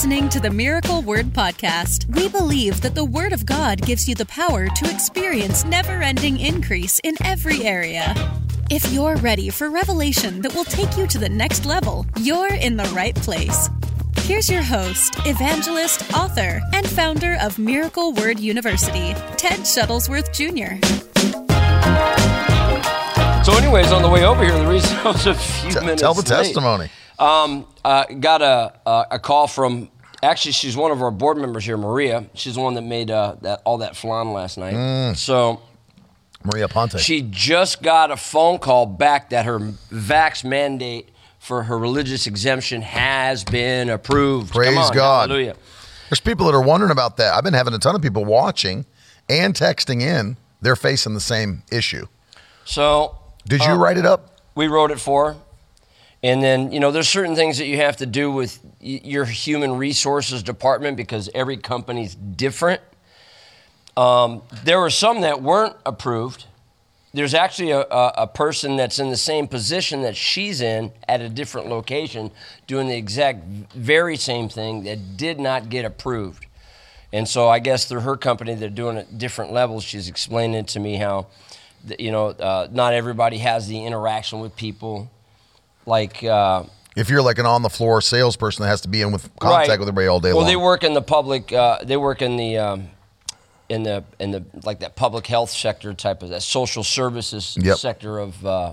listening to the Miracle Word Podcast. We believe that the Word of God gives you the power to experience never ending increase in every area. If you're ready for revelation that will take you to the next level, you're in the right place. Here's your host, evangelist, author, and founder of Miracle Word University, Ted Shuttlesworth Jr. So, anyways, on the way over here, the reason I was a few T- minutes tell the late, testimony. Um, uh, got a, a a call from actually she's one of our board members here, Maria. She's the one that made uh, that all that flan last night. Mm. So Maria Ponte. she just got a phone call back that her vax mandate for her religious exemption has been approved. Praise on, God. Hallelujah. There's people that are wondering about that. I've been having a ton of people watching and texting in. They're facing the same issue. So Did you uh, write it up? we wrote it for her. And then, you know, there's certain things that you have to do with your human resources department because every company's different. Um, there were some that weren't approved. There's actually a, a, a person that's in the same position that she's in at a different location doing the exact very same thing that did not get approved. And so I guess through her company, they're doing it different levels. She's explaining to me how, you know, uh, not everybody has the interaction with people. Like, uh, If you're like an on the floor salesperson that has to be in with contact right. with everybody all day well, long. they work in the public. Uh, they work in the um, in the in the like that public health sector type of that social services Yep. sector of uh,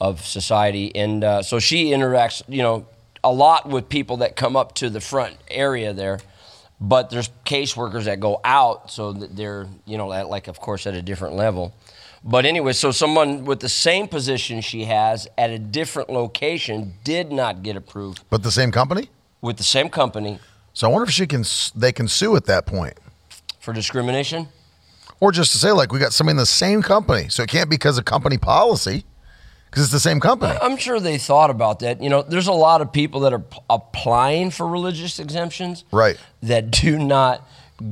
of society, and uh, so she interacts, you know, a lot with people that come up to the front area there. But there's caseworkers that go out, so that they're, you know, at, like of course at a different level. But anyway, so someone with the same position she has at a different location did not get approved but the same company? with the same company So I wonder if she can s- they can sue at that point. for discrimination. Or just to say like we got somebody in the same company. So it can't be because of company policy because it's the same company. I'm sure they thought about that. You know, there's a lot of people that are p- applying for religious exemptions Right. that do not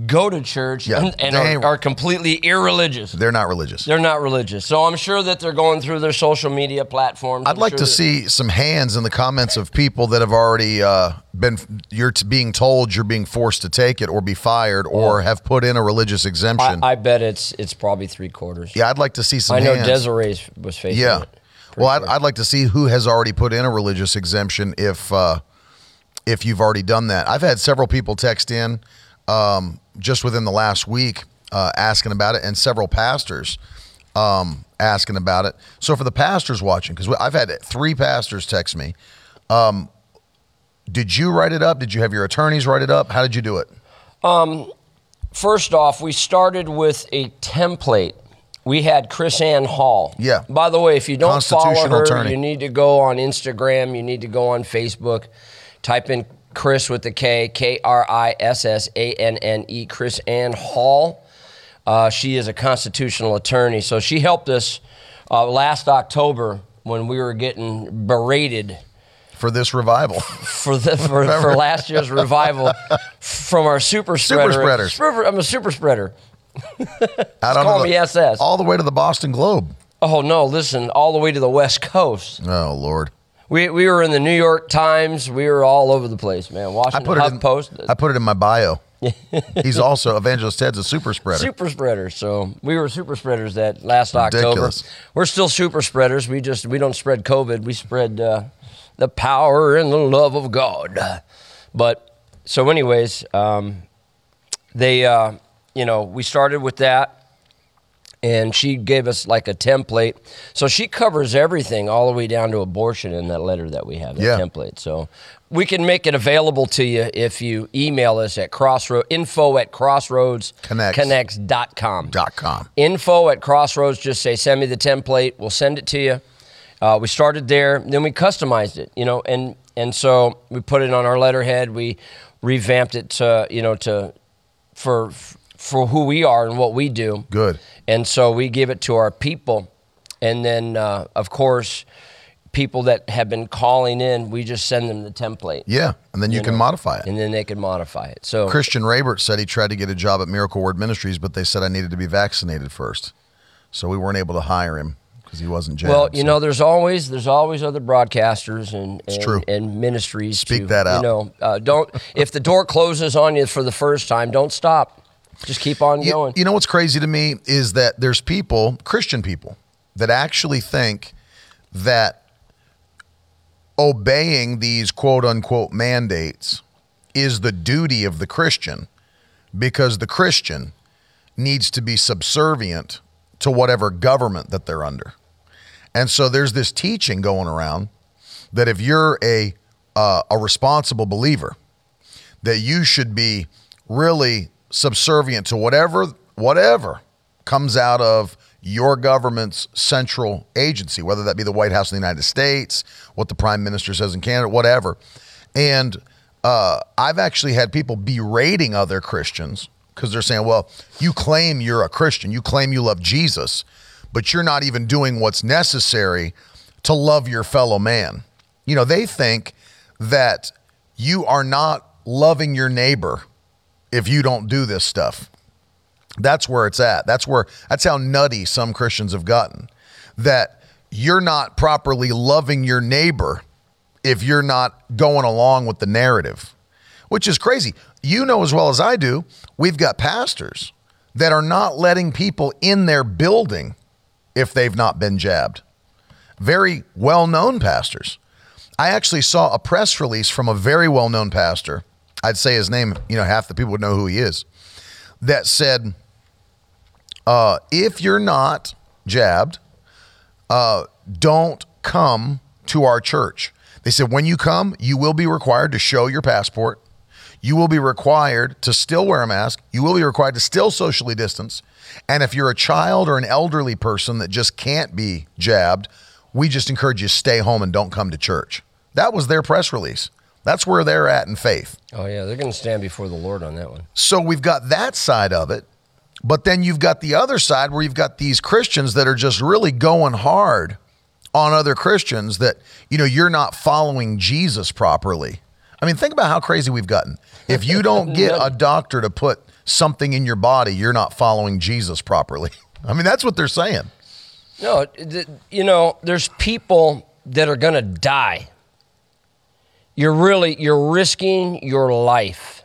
go to church Yeah, and, and are, are completely irreligious. They're not religious. They're not religious. So I'm sure that they're going through their social media platforms. I'd I'm like sure to see some hands in the comments of people that have already uh, been you're t- being told you're being forced to take it or be fired or have put in a religious I, exemption. I bet it's it's probably three quarters. yeah, I'd like to see some I know hands. Desiree was facing Yeah. it. Well, I'd, I'd like to see who has already put in a religious exemption if uh, if you've already done that. I've had several people text in um, just within the last week uh, asking about it, and several pastors um, asking about it. So for the pastors watching, because I've had three pastors text me. Um, did you write it up? Did you have your attorneys write it up? How did you do it? First off, we started with a template. We had Krissanne Hall. Yeah. By the way, if you don't follow her, attorney. you need to go on Instagram. You need to go on Facebook. Type in Chris with the K, K R I S S A N N E, Krissanne Hall. Uh, she is a constitutional attorney. So she helped us uh, last October when we were getting berated For this revival, for the for, for last year's revival from our super spreader. spreaders. Super- I'm a super spreader. out call onto me SS. all the way to the Boston Globe. Oh no! Listen, all the way to the West Coast. Oh Lord. We, we were in the New York Times. We were all over the place, man. I Washington put it in, Post. I put it in my bio. He's also Evangelist Ted's a super spreader. super spreaders. So we were super spreaders that last October. Ridiculous. We're still super spreaders. We just we don't spread COVID. We spread uh, the power and the love of God. But so, anyways, um, they uh, you know we started with that. And she gave us like a template. So she covers everything all the way down to abortion in that letter that we have, that Yeah. template. So we can make it available to you if you email us at crossroad info at crossroads Connects. connects.com. Dot com. Info at crossroads, just say, send me the template. We'll send it to you. Uh, we started there, then we customized it, you know, and and so we put it on our letterhead. We revamped it to, you know, to for for who we are and what we do. Good. And so we give it to our people. And then, uh, of course, people that have been calling in, we just send them the template. Yeah, and then you, can know, modify it. And then they can modify it. So, Christian Rabert said he tried to get a job at Miracle Word Ministries, but they said I needed to be vaccinated first, so we weren't able to hire him because he wasn't jabbed. Well, you so. know, there's always there's always other broadcasters and and, true. and ministries. Speak to, that out. You know, uh, don't if the door closes on you for the first time, don't stop. Just keep on You, going. you know what's crazy to me is that there's people, Christian people, that actually think that obeying these quote unquote mandates is the duty of the Christian because the Christian needs to be subservient to whatever government that they're under. And so there's this teaching going around that if you're a uh, a responsible believer, that you should be really subservient to whatever whatever comes out of your government's central agency, whether that be the White House in the United States, what the Prime Minister says in Canada, whatever. And uh, I've actually had people berating other Christians because they're saying, "Well, you claim you're a Christian, you claim you love Jesus, but you're not even doing what's necessary to love your fellow man." You know, they think that you are not loving your neighbor if you don't do this stuff. That's where it's at. That's where that's how nutty some Christians have gotten. That you're not properly loving your neighbor if you're not going along with the narrative, which is crazy. You know as well as I do, we've got pastors that are not letting people in their building if they've not been jabbed. Very well known pastors. I actually saw a press release from a very well known pastor. I'd say his name, you know, half the people would know who he is, that said, uh, if you're not jabbed, uh, don't come to our church. They said, when you come, you will be required to show your passport. You will be required to still wear a mask. You will be required to still socially distance. And if you're a child or an elderly person that just can't be jabbed, we just encourage you to stay home and don't come to church. That was their press release. That's where they're at in faith. oh yeah, they're going to stand before the Lord on that one. So we've got that side of it. But then you've got the other side where you've got these Christians that are just really going hard on other Christians that, you know, you're not following Jesus properly. I mean, think about how crazy we've gotten. If you don't get a doctor to put something in your body, you're not following Jesus properly. I mean, that's what they're saying. No, you know, there's people that are going to die. You're really you're risking your life.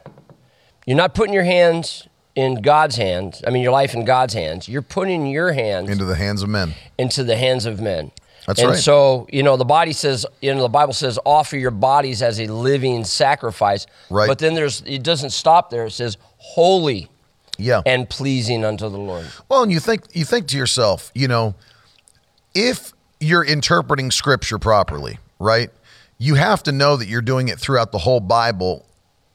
You're not putting your hands in God's hands. I mean, your life in God's hands. You're putting your hands Into the hands of men. into the hands of men. That's right. and right. so, you know, the body says, you know, the Bible says, offer your bodies as a living sacrifice. Right. But then there's, it doesn't stop there. It says, holy Yeah. and pleasing unto the Lord. Well, and you think you think to yourself, you know, if you're interpreting scripture properly, right? You have to know that you're doing it throughout the whole Bible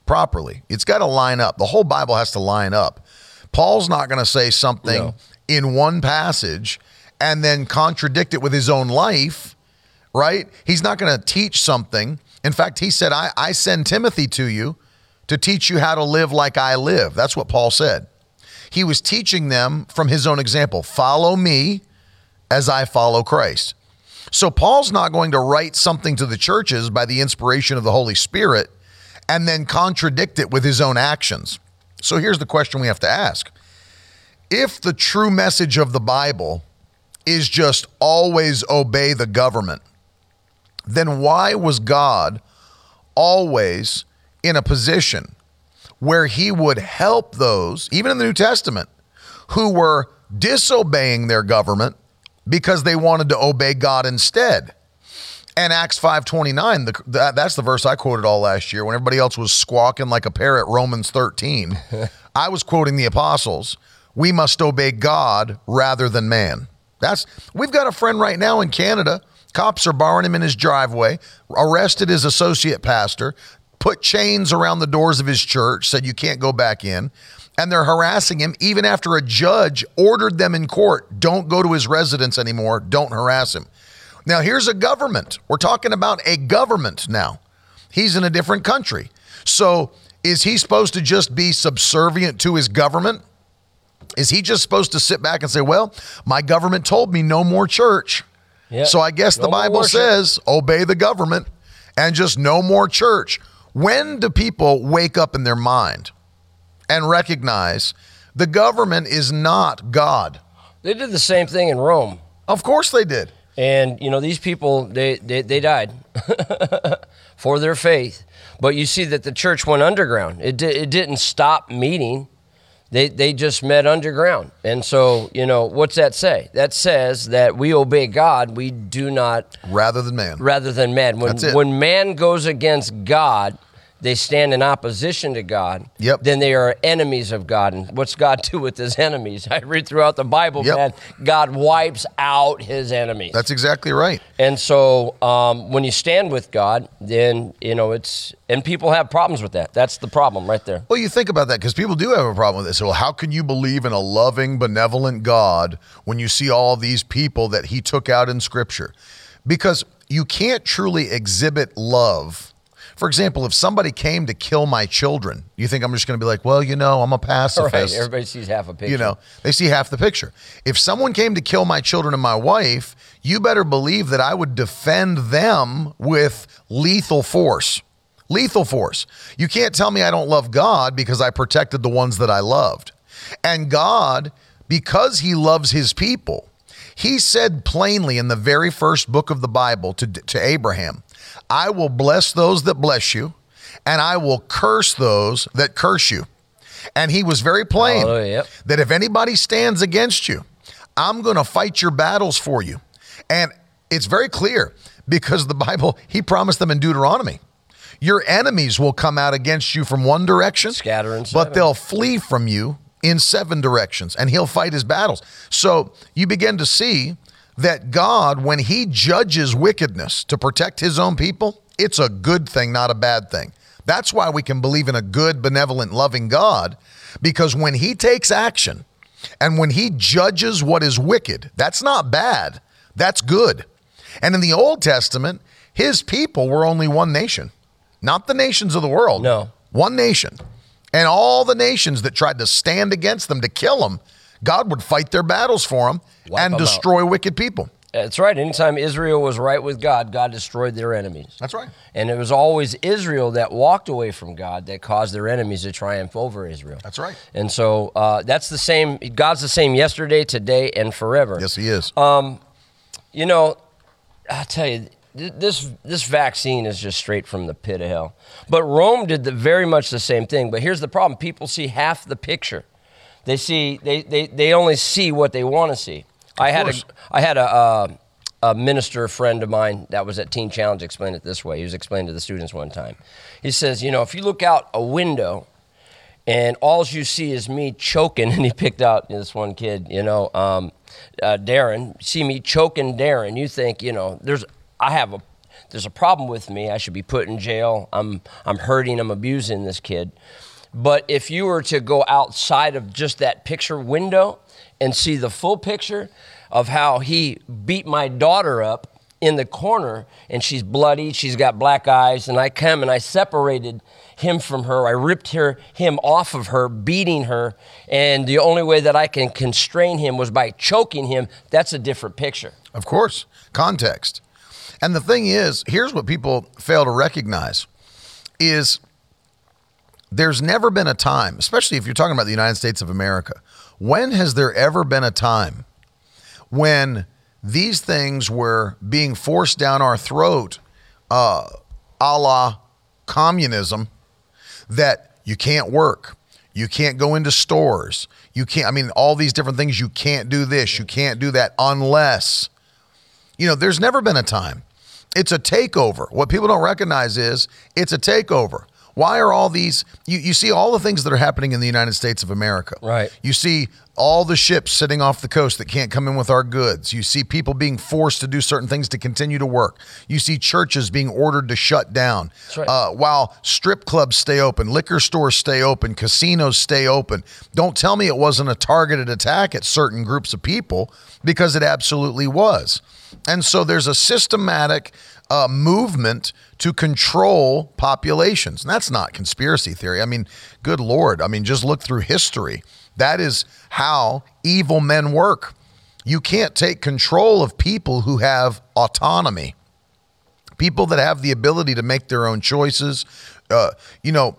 properly. It's got to line up. The whole Bible has to line up. Paul's not going to say something No. in one passage and then contradict it with his own life, right? He's not going to teach something. In fact, he said, I, I send Timothy to you to teach you how to live like I live. That's what Paul said. He was teaching them from his own example follow me as I follow Christ. So Paul's not going to write something to the churches by the inspiration of the Holy Spirit and then contradict it with his own actions. So here's the question we have to ask If the true message of the Bible is just always obey the government, then why was God always in a position where he would help those, even in the New Testament, who were disobeying their government because they wanted to obey God instead? And Acts 5:29, the, that, that's the verse I quoted all last year when everybody else was squawking like a parrot Romans 13. I was quoting the apostles, we must obey God rather than man. That's we've got a friend right now in Canada. Cops are barring him in his driveway, arrested his associate pastor, put chains around the doors of his church, said you can't go back in. And they're harassing him even after a judge ordered them in court don't go to his residence anymore, don't harass him. Now, here's a government. We're talking about a government now. He's in a different country. So, is he supposed to just be subservient to his government? Is he just supposed to sit back and say, well, my government told me no more church? Yeah. So I guess the No more Bible says obey the government and just no more church. When do people wake up in their mind and recognize the government is not God? They did the same thing in Rome. Of course they did. And you know these people they they, they died for their faith. But you see that the church went underground. It di- it didn't stop meeting. They they just met underground. And so, you know, what's that say? That says that we obey God, we do not Rather than man. rather than man. When That's it. when man goes against God, they stand in opposition to God. Yep. Then they are enemies of God. And what's God do with his enemies? I read throughout the Bible, Yep. man. God wipes out his enemies. That's exactly right. And so um, when you stand with God, then, you know, it's, and people have problems with that. That's the problem right there. Well, you think about that because people do have a problem with this. Well, how can you believe in a loving, benevolent God when you see all these people that He took out in Scripture? Because you can't truly exhibit love. For example, if somebody came to kill my children, you think I'm just going to be like, well, you know, I'm a pacifist. Right. Everybody sees half a picture. You know, they see half the picture. If someone came to kill my children and my wife, you better believe that I would defend them with lethal force. Lethal force. You can't tell me I don't love God because I protected the ones that I loved. And God, because he loves his people, he said plainly in the very first book of the Bible to, to Abraham, I will bless those that bless you, and I will curse those that curse you. And he was very plain Hallelujah, yep. that if anybody stands against you, I'm going to fight your battles for you. And it's very clear because the Bible, he promised them in Deuteronomy. Your enemies will come out against you from one direction, scattering, but seven. they'll flee from you in seven directions, and he'll fight his battles. So you begin to see that God, when he judges wickedness to protect his own people, it's a good thing, not a bad thing. That's why we can believe in a good, benevolent, loving God, because when he takes action and when he judges what is wicked, that's not bad, that's good. And in the Old Testament, his people were only one nation, not the nations of the world. No. One nation. And all the nations that tried to stand against them to kill them, God would fight their battles for them Wipe and 'em out. destroy wicked people. That's right. Anytime Israel was right with God, God destroyed their enemies. That's right. And it was always Israel that walked away from God that caused their enemies to triumph over Israel. That's right. And so uh, that's the same. God's the same yesterday, today, and forever. Yes, he is. You know, I tell you, this this vaccine is just straight from the pit of hell. But Rome did the, very much the same thing. But here's the problem: people see half the picture. They see they they, they only see what they want to see. I had a course. I had a. Uh, a minister friend of mine that was at Teen Challenge explained it this way. He was explaining to the students one time. He says, you know, if you look out a window and all you see is me choking, and he picked out this one kid, you know, um, uh, Darren. See me choking Darren, you think, you know, there's, I have a, there's a problem with me. I should be put in jail. I'm, I'm hurting. I'm abusing this kid. But if you were to go outside of just that picture window and see the full picture of how he beat my daughter up in the corner and she's bloody, she's got black eyes, and I come and I separated him from her. I ripped her him off of her, beating her, and the only way that I can constrain him was by choking him. That's a different picture. Of course, context. And the thing is, here's what people fail to recognize is there's never been a time, especially if you're talking about the United States of America, when has there ever been a time when these things were being forced down our throat, uh, a la communism, that you can't work, you can't go into stores, you can't, I mean, all these different things, you can't do this, you can't do that unless you know, there's never been a time. It's a takeover. What people don't recognize is it's a takeover. Why are all these you, you see all the things that are happening in the United States of America. Right. You see all the ships sitting off the coast that can't come in with our goods. You see people being forced to do certain things to continue to work. You see churches being ordered to shut down. right. Uh, while strip clubs stay open, liquor stores stay open, casinos stay open. Don't tell me it wasn't a targeted attack at certain groups of people because it absolutely was. And so there's a systematic uh, movement to control populations. And that's not conspiracy theory. I mean, good Lord. I mean, just look through history. That is how evil men work. You can't take control of people who have autonomy people that have the ability to make their own choices. Uh, you know,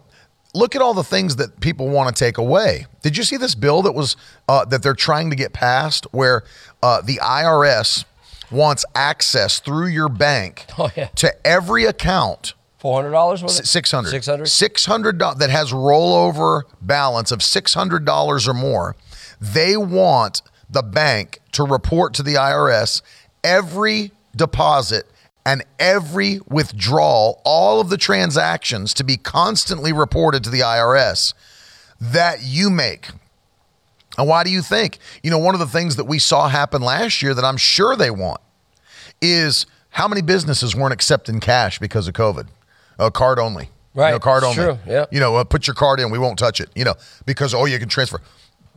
look at all the things that people want to take away. Did you see this bill that was uh, that they're trying to get passed, where uh, the IRS wants access through your bank Oh, yeah. to every account Four hundred dollars was it? Six hundred. Six hundred. Six hundred that has rollover balance of six hundred dollars or more. They want the bank to report to the IRS every deposit and every withdrawal, all of the transactions to be constantly reported to the IRS that you make. And why do you think? You know, one of the things that we saw happen last year that I'm sure they want is how many businesses weren't accepting cash because of COVID? Uh, card only. You Right. know, card only. true. Yeah. You know, uh, put your card in. We won't touch it. You know, because, oh, you can transfer.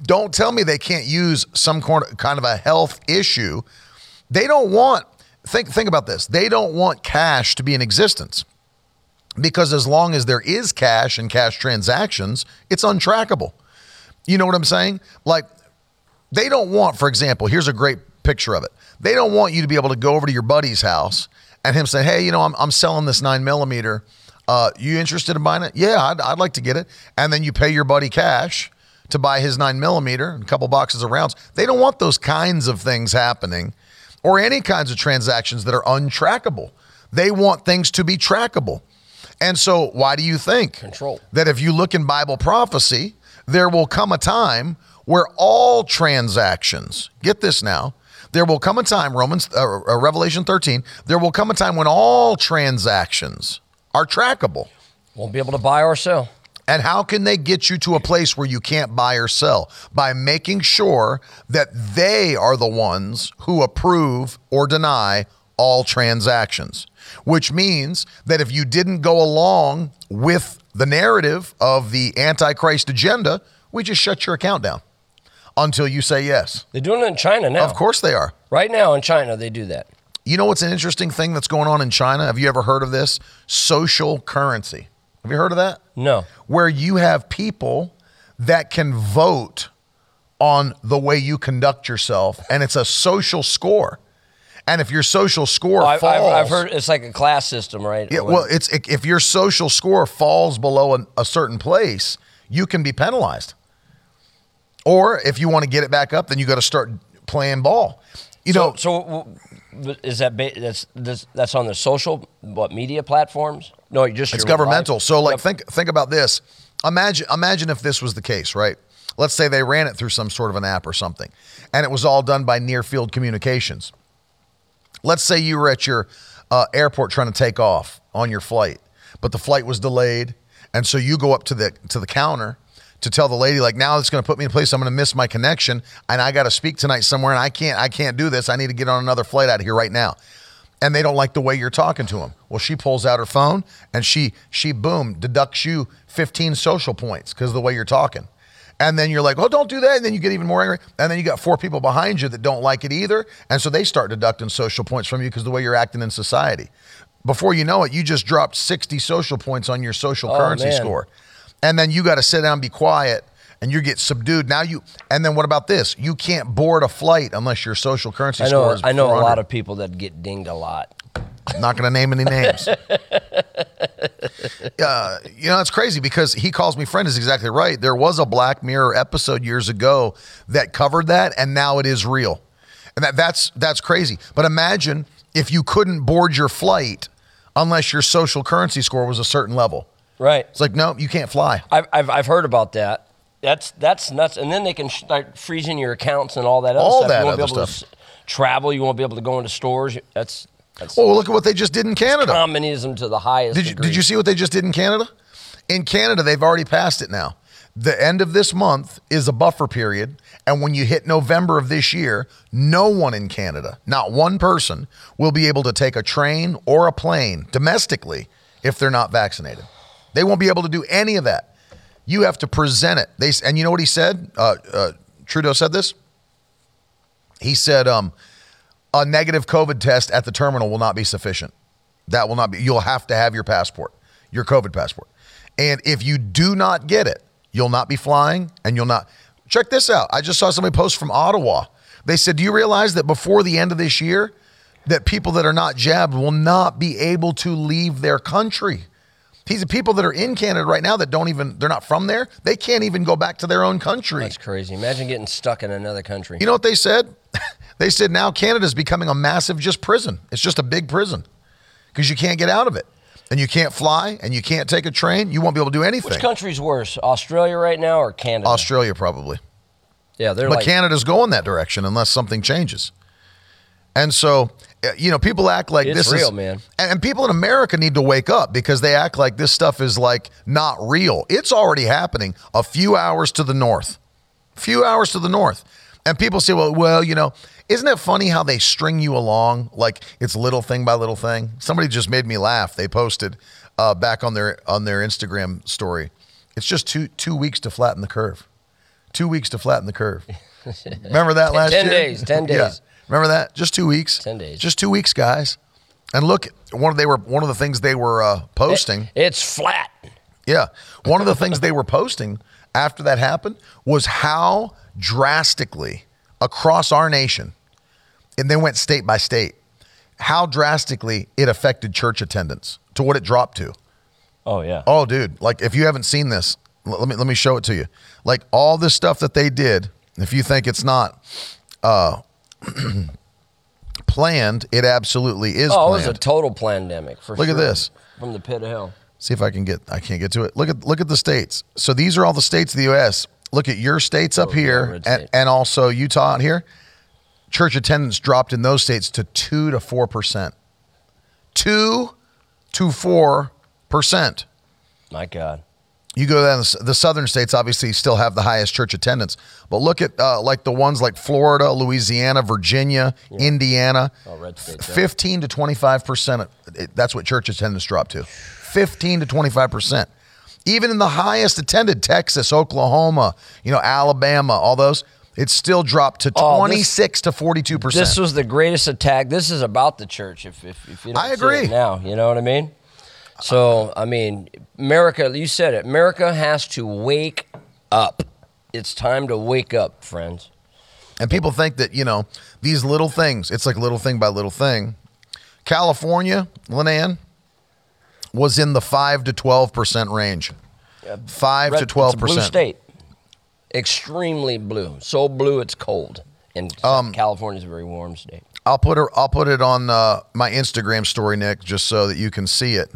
Don't tell me they can't use some kind of a health issue. They don't want, think, think about this. They don't want cash to be in existence because as long as there is cash and cash transactions, it's untrackable. You know what I'm saying? Like, they don't want, for example, here's a great picture of it. They don't want you to be able to go over to your buddy's house and him say, hey, you know, I'm, I'm selling this nine millimeter. Uh, you interested in buying it? Yeah, I'd, I'd like to get it. And then you pay your buddy cash to buy his nine millimeter and a couple boxes of rounds. They don't want those kinds of things happening or any kinds of transactions that are untrackable. They want things to be trackable. And so, why do you think Control. that if you look in Bible prophecy, there will come a time where all transactions, get this now, there will come a time, Romans, uh, uh, Revelation 13, there will come a time when all transactions are trackable. Won't be able to buy or sell. And how can they get you to a place where you can't buy or sell? By making sure that they are the ones who approve or deny all transactions, which means that if you didn't go along with the narrative of the Antichrist agenda, we just shut your account down until you say yes. They're doing it in China now. Of course they are. Right now in China, they do that. You know what's an interesting thing that's going on in China? Have you ever heard of this? Social currency. Have you heard of that? No. where you have people that can vote on the way you conduct yourself, and it's a social score. And if your social score I've, falls, I've, I've heard it's like a class system, right? yeah, well, it's if your social score falls below a, a certain place, you can be penalized. Or if you want to get it back up, then you got to start playing ball. You so, know, so is that ba- that's this, that's on the social what media platforms? No, just It's your governmental. live- So like Yep. think think about this. Imagine imagine if this was the case, right? Let's say they ran it through some sort of an app or something, and it was all done by near field communications. Let's say you were at your uh, airport trying to take off on your flight, but the flight was delayed, and so you go up to the to the counter to tell the lady like now it's going to put me in place I'm going to miss my connection and I got to speak tonight somewhere and I can't I can't do this I need to get on another flight out of here right now and they don't like the way you're talking to them. Well, she pulls out her phone and she she boom deducts you 15 social points because of the way you're talking. And then you're like, oh, don't do that. And then you get even more angry. And then you got four people behind you that don't like it either. And so they start deducting social points from you because the way you're acting in society. Before you know it, you just dropped 60 social points on your social Oh, currency man. score. And then you got to sit down and be quiet and you get subdued. Now you, and then what about this? You can't board a flight unless your social currency I score is I know a lot of people that get dinged a lot. Not going to name any names. uh, you know, it's crazy because he calls me friend is exactly right. There was a Black Mirror episode years ago that covered that, and now it is real, and that that's that's crazy. But imagine if you couldn't board your flight unless your social currency score was a certain level. Right. It's like no, you can't fly. I've, I've, I've heard about that. That's that's nuts. And then they can start freezing your accounts and all that other All stuff. that you won't be able stuff. to travel. You won't be able to go into stores. That's that's Oh, look at what they just did in Canada. communism to the highest. Did you, degree. did you see what they just did in Canada? In Canada, they've already passed it now. The end of this month is a buffer period. And when you hit November of this year, no one in Canada, not one person, will be able to take a train or a plane domestically if they're not vaccinated. They won't be able to do any of that. You have to present it. They and you know what he said? Uh, uh, Trudeau said this. He said, um, "A negative COVID test at the terminal will not be sufficient. That will not be. You'll have to have your passport, your COVID passport. And if you do not get it, you'll not be flying, and you'll not. Check this out. I just saw somebody post from Ottawa. They said, "Do you realize that before the end of this year, that people that are not jabbed will not be able to leave their country?" These are people that are in Canada right now that don't even they're not from there. They can't even go back to their own country. That's crazy. Imagine getting stuck in another country. You know what they said? They said now Canada's becoming a massive just prison. It's just a big prison because you can't get out of it. And you can't fly and you can't take a train. You won't be able to do anything. Which country's worse, Australia right now or Canada? Australia probably. yeah, they're But like Canada's going that direction unless something changes. And so, uh, you know, people act like It's this real, is man. And, and people in America need to wake up because they act like this stuff is like not real. It's already happening a few hours to the north. A few hours to the north. And people say, well, well, you know, isn't it funny how they string you along like it's little thing by little thing? Somebody just made me laugh. They posted uh, back on their on their Instagram story. It's just two two weeks to flatten the curve. Two weeks to flatten the curve. Remember that last 10 year? days, 10 days. Yeah. Remember that? Just two weeks. 10 days. Just two weeks, guys. And look, one of they were one of the things they were uh, posting. it's flat. Yeah. One of the things they were posting after that happened was how drastically across our nation, and they went state by state, how drastically it affected church attendance to what it dropped to. Oh yeah. Oh, dude! Like if you haven't seen this, let me let me show it to you. Like all this stuff that they did. If you think it's not uh, planned, it absolutely is Oh, it was a total pandemic for sure. Look at this. From the pit of hell. See if I can get. I can't get to it. Look at look at the states. So these are all the states of the U.S. Look at your states up Oh, yeah, here, and, and also Utah out here. Church attendance dropped in those states to two to four percent. Two to four percent. My God. You go down the the southern states, obviously, still have the highest church attendance. But look at uh, like the ones like Florida, Louisiana, Virginia, Indiana. Oh, red states, yeah. Fifteen to twenty five percent. That's what church attendance dropped to. Fifteen to twenty five percent. Even in the highest attended Texas, Oklahoma, you know, Alabama, all those, it still dropped to Oh, this- twenty six to forty two percent. This was the greatest attack. This is about the church. If if, if you don't I agree. it now, you know what I mean. So I mean, America. You said it. America has to wake up. It's time to wake up, friends. And people think that, you know, these little things, it's like little thing by little thing. California, Linan, was in the 5 to 12% range. Uh, 5 Red- to 12%. a blue state. Extremely blue. So blue it's cold. And Um, California's a very warm state. I'll put it I'll put it on uh, my Instagram story, Nick, just so that you can see it.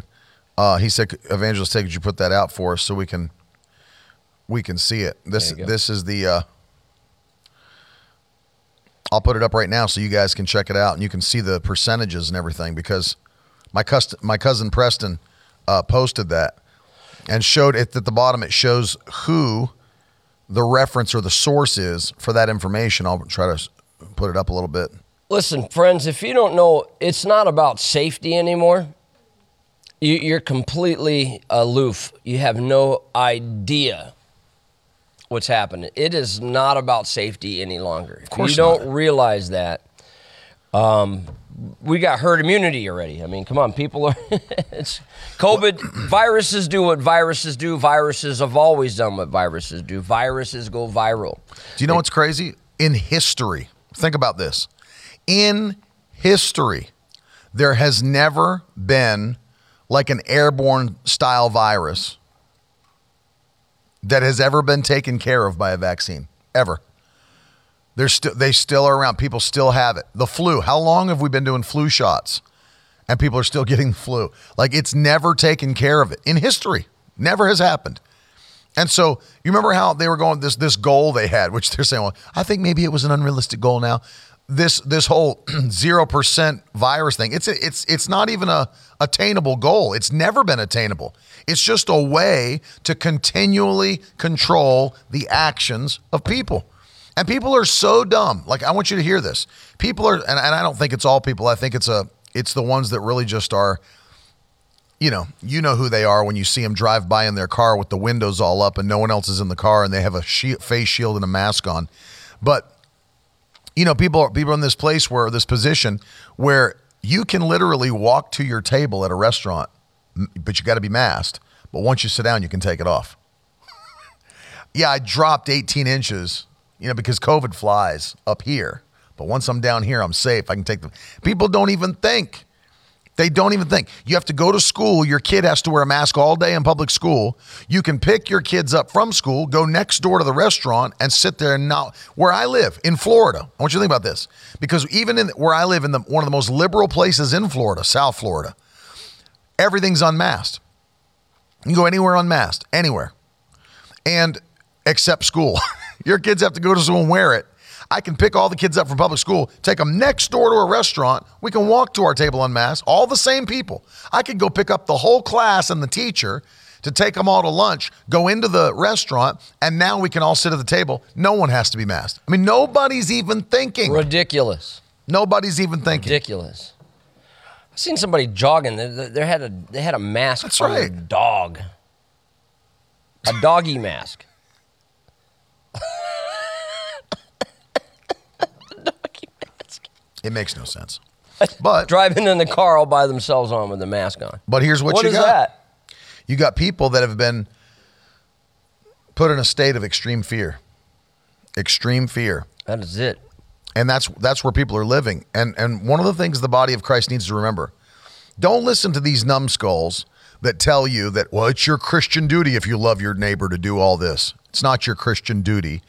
Uh, he said, "Evangelist, could you put that out for us so we can we can see it?" This There you go. this is the. Uh, I'll put it up right now so you guys can check it out and you can see the percentages and everything because my cust- my cousin Preston uh, posted that and showed it at the bottom. It shows who the reference or the source is for that information. I'll try to put it up a little bit. Listen, friends, if you don't know, it's not about safety anymore. You, you're completely aloof. You have no idea what's happening. It is not about safety any longer. Of course you don't not. realize that. Um, we got herd immunity already. I mean, come on, people are. it's COVID. viruses do what viruses do. Viruses have always done what viruses do. Viruses go viral. Do you know what's crazy? In history, think about this. In history, there has never been like an airborne style virus that has ever been taken care of by a vaccine. Ever. They're still they still are around. People still have it. The flu. How long have we been doing flu shots? And people are still getting the flu. Like it's never taken care of it in history. Never has happened. And so you remember how they were going this this goal they had, which they're saying, well, I think maybe it was an unrealistic goal now. This this whole zero percent virus thing, it's it's it's not even a attainable goal. It's never been attainable. It's just a way to continually control the actions of people. And people are so dumb. Like I want you to hear this. People are and, and I don't think it's all people. I think it's a it's the ones that really just are you know, you know who they are when you see them drive by in their car with the windows all up and no one else is in the car and they have a face shield and a mask on. But you know, people are people are in this place where this position where you can literally walk to your table at a restaurant, but you got to be masked. But once you sit down, you can take it off. yeah, I dropped 18 inches, you know, because COVID flies up here. But once I'm down here, I'm safe. I can take them. people don't even think They don't even think. You have to go to school. Your kid has to wear a mask all day in public school. You can pick your kids up from school, go next door to the restaurant, and sit there. And now, where I live in Florida, I want you to think about this because even in where I live in the one of the most liberal places in Florida, South Florida, everything's unmasked. You can go anywhere unmasked, anywhere, and except school. your kids have to go to school and wear it. I can pick all the kids up from public school, take them next door to a restaurant. We can walk to our table unmasked, all the same people. I could go pick up the whole class and the teacher to take them all to lunch, go into the restaurant, and now we can all sit at the table. No one has to be masked. I mean, nobody's even thinking. Ridiculous. Nobody's even thinking. Ridiculous. I've seen somebody jogging. They, they- had a they had a mask That's right. dog. A doggy mask. doggy mask. It makes no sense. But Driving in the car all by themselves on with the mask on. but here's what, What you is got. that? You got people that have been put in a state of extreme fear. Extreme fear. That is it. and that's that's where people are living and and one of the things the body of christ needs to remember don't listen to these numbskulls that tell you that well it's your christian duty if you love your neighbor to do all this it's not your christian duty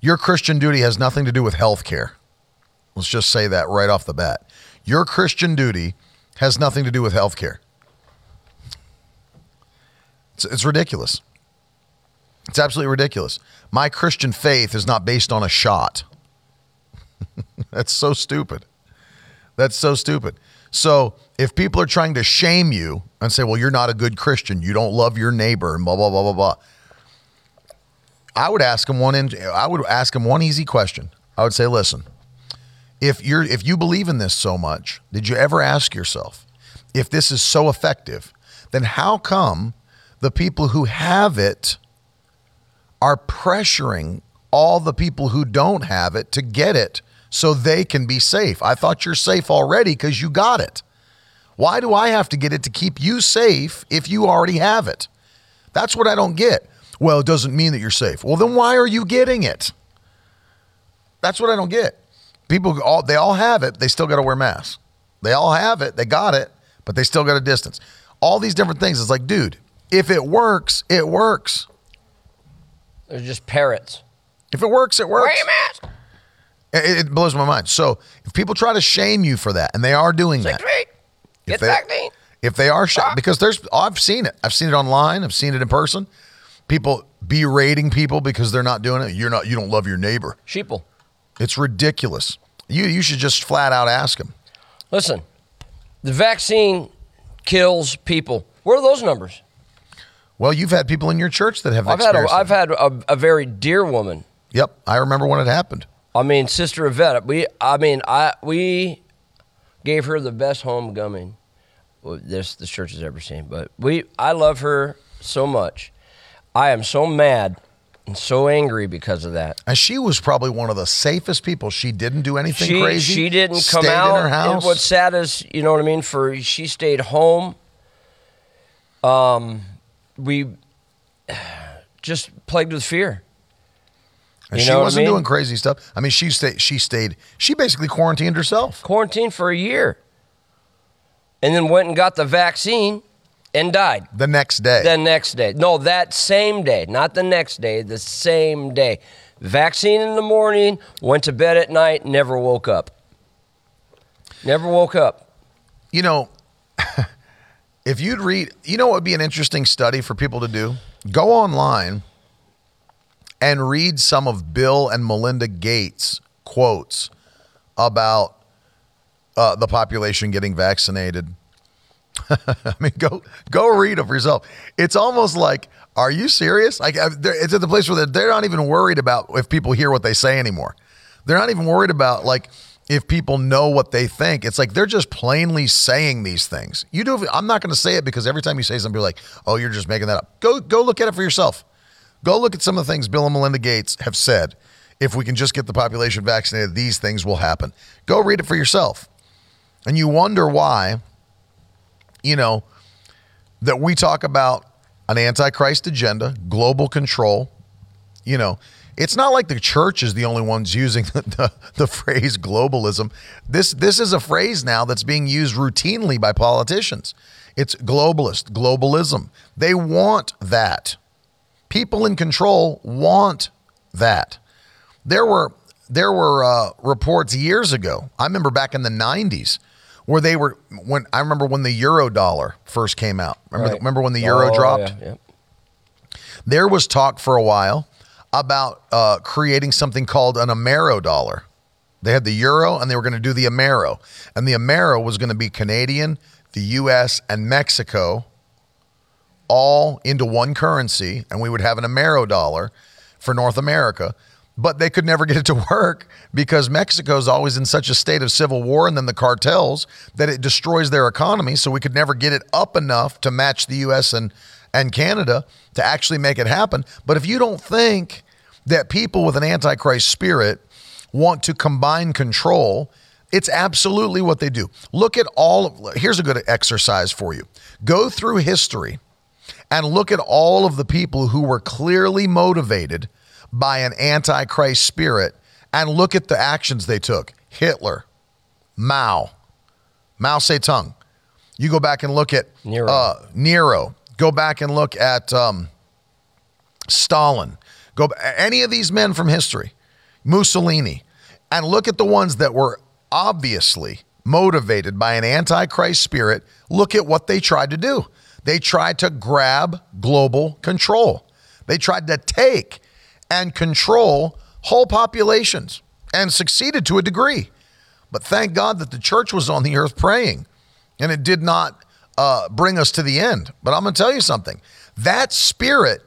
your christian duty has nothing to do with health care let's just say that right off the bat your christian duty has nothing to do with health care it's, it's ridiculous it's absolutely ridiculous my christian faith is not based on a shot that's so stupid. That's so stupid. So if people are trying to shame you and say, well, you're not a good Christian, you don't love your neighbor, and blah, blah, blah, blah, blah. I would ask them one I would ask them one easy question. I would say, listen, if you're if you believe in this so much, did you ever ask yourself, if this is so effective, then how come the people who have it are pressuring all the people who don't have it to get it so they can be safe. I thought you're safe already because you got it. Why do I have to get it to keep you safe if you already have it? That's what I don't get. Well, it doesn't mean that you're safe. Well, then why are you getting it? That's what I don't get. People all they all have it, they still got to wear masks. They all have it, they got it, but they still got a distance. All these different things. It's like, dude, if it works, it works. They're just parrots. If it works, it works. Wear your mask. It, it blows my mind. So if people try to shame you for that, and they are doing Six that, feet. if Get they, vaccine. if they are sh- ah. because there's I've seen it. I've seen it online. I've seen it in person. People berating people because they're not doing it. You're not. You don't love your neighbor. Sheeple. It's ridiculous. You you should just flat out ask them. Listen, the vaccine kills people. Where are those numbers? Well, you've had people in your church that have I've had a. I've had a, a very dear woman. Yep, I remember when it happened. I mean, Sister Yvette. We, I mean, I we gave her the best homecoming this the church has ever seen. But we, I love her so much. I am so mad and so angry because of that. And she was probably one of the safest people. She didn't do anything she, crazy. She didn't come out. in her house. And what's sad is, you know what I mean. For she stayed home. Um, we just plagued with fear. And you she what I wasn't mean? doing crazy stuff. I mean, she stayed. She stayed. She basically quarantined herself. Quarantined for a year, and then went and got the vaccine, and died The next day. the next day. No, that same day, not the next day. The same day. Vaccine in the morning. Went to bed at night. Never woke up. Never woke up. you know, if you'd read, you know what would be an interesting study for people to do? Go online and read some of Bill and Melinda Gates' quotes about uh, the population getting vaccinated. I mean, go go read them for yourself. It's almost like, are you serious? Like, uh, it's at the place where they're, they're not even worried about if people hear what they say anymore. They're not even worried about like if people know what they think. It's like they're just plainly saying these things. You do. I'm not going to say it because every time you say something, you're like, oh, you're just making that up. Go go look at it for yourself. Go look at some of the things Bill and Melinda Gates have said. If we can just get the population vaccinated, these things will happen. Go read it for yourself. And you wonder why, you know, that we talk about an antichrist agenda, global control, you know, it's not like the church is the only ones using the, the, the, phrase globalism. This this is a phrase now that's being used routinely by politicians. It's globalist, globalism. They want that. People in control want that. There were there were uh, reports years ago. I remember back in the '90s where they were when I remember when the euro dollar first came out. Remember, right. remember when the euro oh, dropped? Yeah, yeah. There was talk for a while about uh, creating something called an Amero dollar. They had the euro and they were going to do the Amero. And the Amero was going to be Canadian, the US, and Mexico all into one currency. And we would have an Amero dollar for North America. But they could never get it to work because Mexico is always in such a state of civil war and then the cartels that it destroys their economy. So we could never get it up enough to match the US and, and Canada to actually make it happen. But if you don't think that people with an antichrist spirit want to combine control, it's absolutely what they do. Look at all of, here's a good exercise for you. Go through history and look at all of the people who were clearly motivated by an antichrist spirit and look at the actions they took. Hitler, Mao, Mao Zedong. You go back and look at Nero. Uh, Nero. Go back and look at um, Stalin. Go any of these men from history, Mussolini, and look at the ones that were obviously motivated by an antichrist spirit. Look at what they tried to do. They tried to grab global control. They tried to take and control whole populations and succeeded to a degree. But thank God that the church was on the earth praying and it did not uh, bring us to the end. But I'm going to tell you something that spirit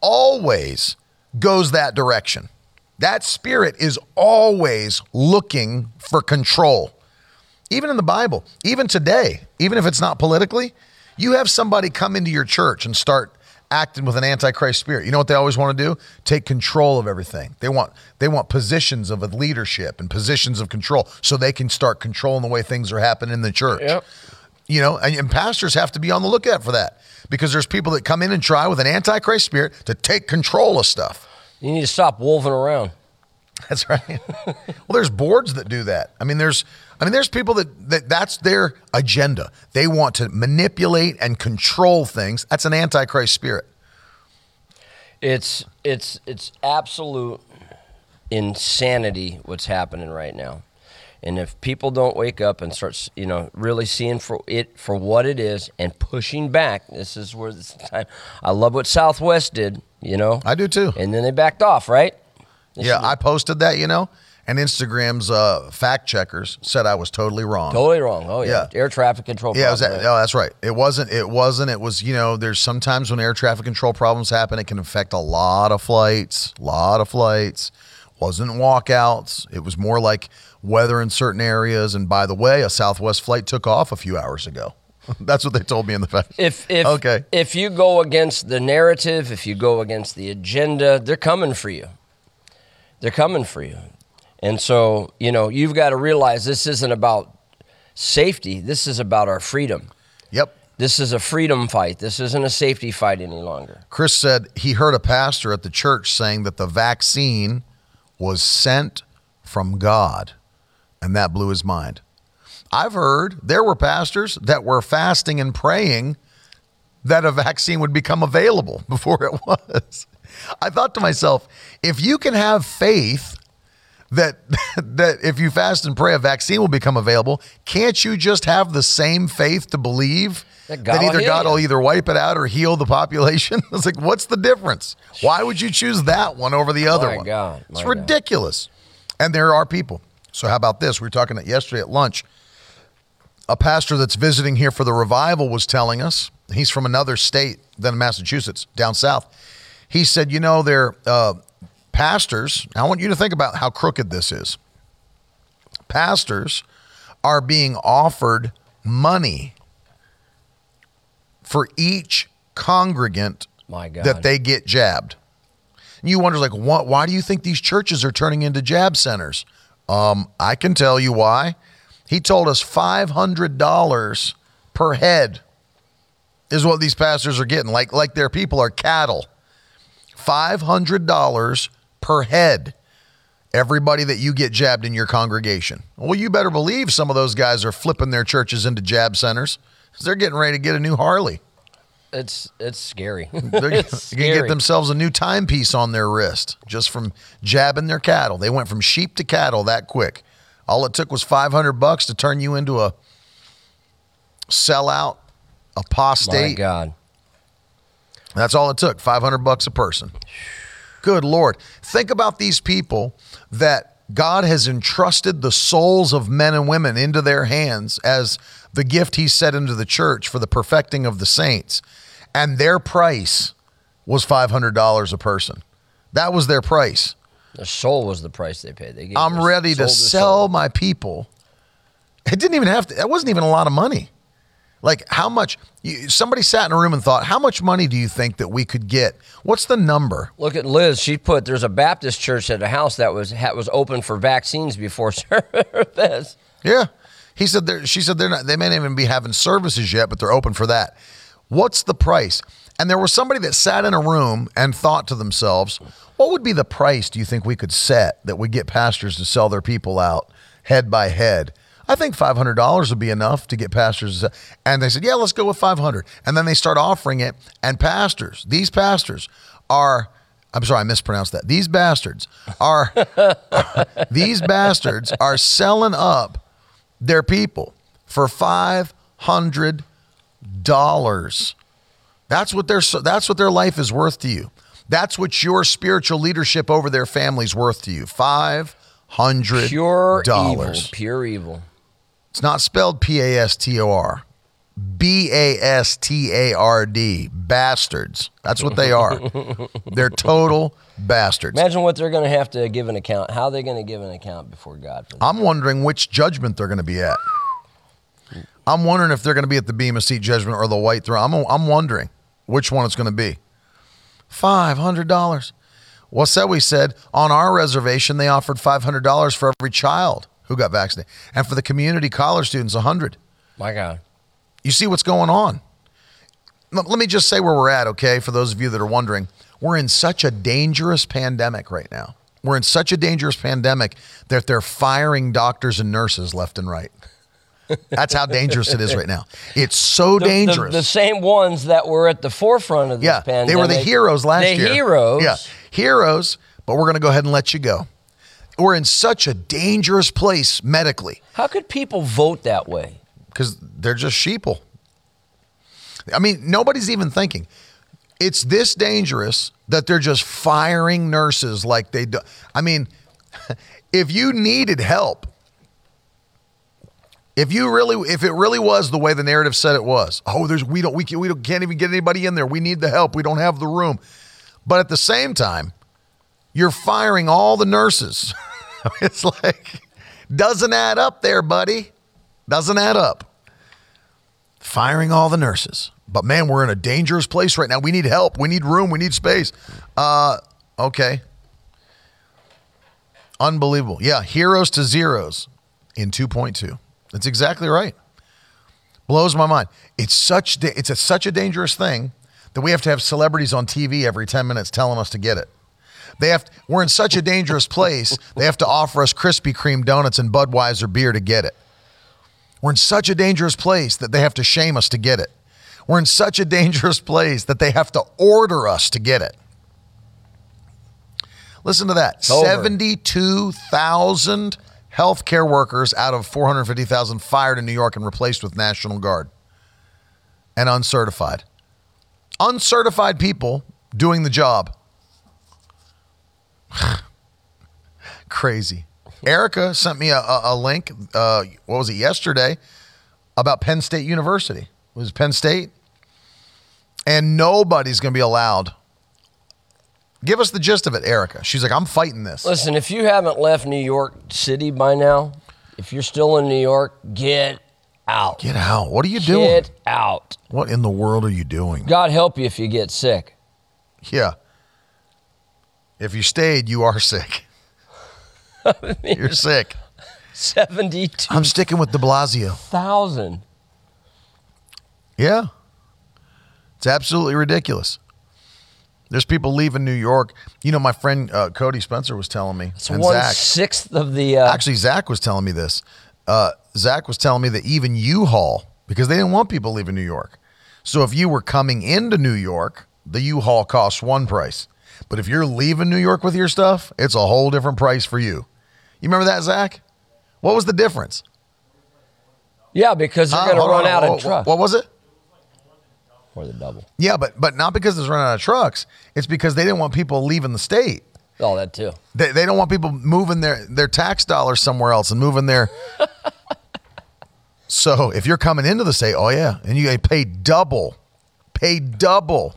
always goes that direction. That spirit is always looking for control. Even in the Bible, even today, even if it's not politically, you have somebody come into your church and start acting with an antichrist spirit. You know what they always want to do? Take control of everything. They want they want positions of leadership and positions of control so they can start controlling the way things are happening in the church. Yep. You know, and, and pastors have to be on the lookout for that because there's people that come in and try with an antichrist spirit to take control of stuff. You need to stop wolfing around. That's right. well, there's boards that do that. I mean, there's I mean, there's people that, that that's their agenda. They want to manipulate and control things. That's an antichrist spirit. It's it's it's absolute insanity what's happening right now. And if people don't wake up and start, you know, really seeing for it for what it is and pushing back, this is where this time. I love what Southwest did. You know, I do too. And then they backed off, right? This yeah, I posted that. You know, and Instagram's uh, fact checkers said I was totally wrong. Totally wrong. Oh yeah, yeah. air traffic control. Yeah, that, right? no, that's right. It wasn't. It wasn't. It was. You know, there's sometimes when air traffic control problems happen, it can affect a lot of flights. A lot of flights. Wasn't walkouts. It was more like weather in certain areas. And by the way, a Southwest flight took off a few hours ago. That's what they told me in the fact. If if okay. if you go against the narrative, if you go against the agenda, they're coming for you. They're coming for you. And so, you know, you've got to realize this isn't about safety. This is about our freedom. Yep. This is a freedom fight. This isn't a safety fight any longer. Chris said he heard a pastor at the church saying that the vaccine was sent from God, and that blew his mind. I've heard there were pastors that were fasting and praying that a vaccine would become available before it was. I thought to myself, if you can have faith that that if you fast and pray, a vaccine will become available. Can't you just have the same faith to believe that, that either God you. will either wipe it out or heal the population? it's like, what's the difference? Why would you choose that one over the other My one? God, it's ridiculous. God. And there are people. So how about this? We were talking yesterday at lunch. A pastor that's visiting here for the revival was telling us he's from another state than Massachusetts, down south. He said, you know, they're uh, pastors, I want you to think about how crooked this is. Pastors are being offered money for each congregant that they get jabbed. And you wonder, like, what, why do you think these churches are turning into jab centers? Um, I can tell you why. He told us $500 per head is what these pastors are getting, like, like their people are cattle. $500 per head. Everybody that you get jabbed in your congregation. Well, you better believe some of those guys are flipping their churches into jab centers. 'cause They're getting ready to get a new Harley. It's it's scary. They're it's to get themselves a new timepiece on their wrist just from jabbing their cattle. They went from sheep to cattle that quick. All it took was 500 bucks to turn you into a sellout, apostate. My. God. That's all it took 500 bucks a person. Good Lord. Think about these people that God has entrusted the souls of men and women into their hands as the gift He set into the church for the perfecting of the saints. And their price was $500 a person. That was their price. Their soul was the price they paid. They I'm ready to sell soul. my people. It didn't even have to, that wasn't even a lot of money. Like, how much? You, somebody sat in a room and thought, how much money do you think that we could get? What's the number? Look at Liz. She put there's a Baptist church at a house that was ha, was open for vaccines before service. Yeah. He said she said they're not, they may not even be having services yet, but they're open for that. What's the price? And there was somebody that sat in a room and thought to themselves, what would be the price do you think we could set that would get pastors to sell their people out head by head? I think $500 would be enough to get pastors. And they said, yeah, let's go with 500. And then they start offering it. And pastors, these pastors are, I'm sorry, I mispronounced that. These bastards are, these bastards are selling up their people for five hundred dollars. That's what their that's what their life is worth to you. That's what your spiritual leadership over their family's worth to you. Five hundred Pure evil. dollars. Pure evil. It's not spelled P A S T O R. B A S T A R D. Bastards. That's what they are. They're total bastards. Imagine what they're going to have to give an account. How are they're going to give an account before God for. I'm wondering which judgment they're going to be at. I'm wondering if they're going to be at the Bema Seat judgment or the White Throne. I'm, I'm wondering which one it's going to be. Five hundred dollars. Well, so we said on our reservation they offered five hundred dollars for every child who got vaccinated, and for the community college students, a hundred. My God. You see what's going on. Let me just say where we're at, okay? For those of you that are wondering, we're in such a dangerous pandemic right now. We're in such a dangerous pandemic that they're firing doctors and nurses left and right. That's how dangerous it is right now. It's so The- the- dangerous. The, same ones that were at the forefront of this yeah, pandemic. they were the heroes last year. the year. heroes. Yeah, heroes, but we're going to go ahead and let you go. We're in such a dangerous place medically. How could people vote that way? because they're just sheeple. I mean, nobody's even thinking. It's this dangerous that they're just firing nurses like they do. I mean, if you needed help, if you really, if it really was the way the narrative said it was, oh, there's we don't we can, we don't, can't even get anybody in there. We need the help. We don't have the room. But at the same time, you're firing all the nurses. it's like doesn't add up there, buddy. Doesn't add up. Firing all the nurses. But man, we're in a dangerous place right now. We need help. We need room. We need space. Uh, okay. Unbelievable. Yeah, heroes to zeros in 2.2. That's exactly right. Blows my mind. It's such it's a, such a dangerous thing that we have to have celebrities on TV every 10 minutes telling us to get it. They have we're in such a dangerous place. They have to offer us Krispy Kreme donuts and Budweiser beer to get it. We're in such a dangerous place that they have to shame us to get it. We're in such a dangerous place that they have to order us to get it. Listen to that. 72,000 healthcare workers out of 450,000 fired in New York and replaced with National Guard and uncertified. Uncertified people doing the job. Crazy. Erica sent me a, a, a link, uh, what was it, yesterday, about Penn State University. It was Penn State? And nobody's going to be allowed. Give us the gist of it, Erica. She's like, I'm fighting this. Listen, if you haven't left New York City by now, if you're still in New York, get out. Get out. What are you doing? Get out. What in the world are you doing? God help you if you get sick. Yeah. If you stayed, you are sick. You're sick. 72. I'm sticking with de Blasio. Thousand. Yeah. It's absolutely ridiculous. There's people leaving New York. You know, my friend uh, Cody Spencer was telling me, and one Zach. sixth of the. Uh, Actually, Zach was telling me this. Uh, Zach was telling me that even U-Haul, because they didn't want people leaving New York. So if you were coming into New York, the U-Haul costs one price. But if you're leaving New York with your stuff, it's a whole different price for you. You remember that, Zach? What was the difference? yeah, because they're Huh? Oh, going to run on. out of trucks. What was it? or the double. Yeah, but but not because it's running out of trucks. It's because they didn't want people leaving the state. Oh, that too. They, they don't want people moving their, their tax dollars somewhere else and moving their. so if you're coming into the state, oh yeah, and you pay double, pay double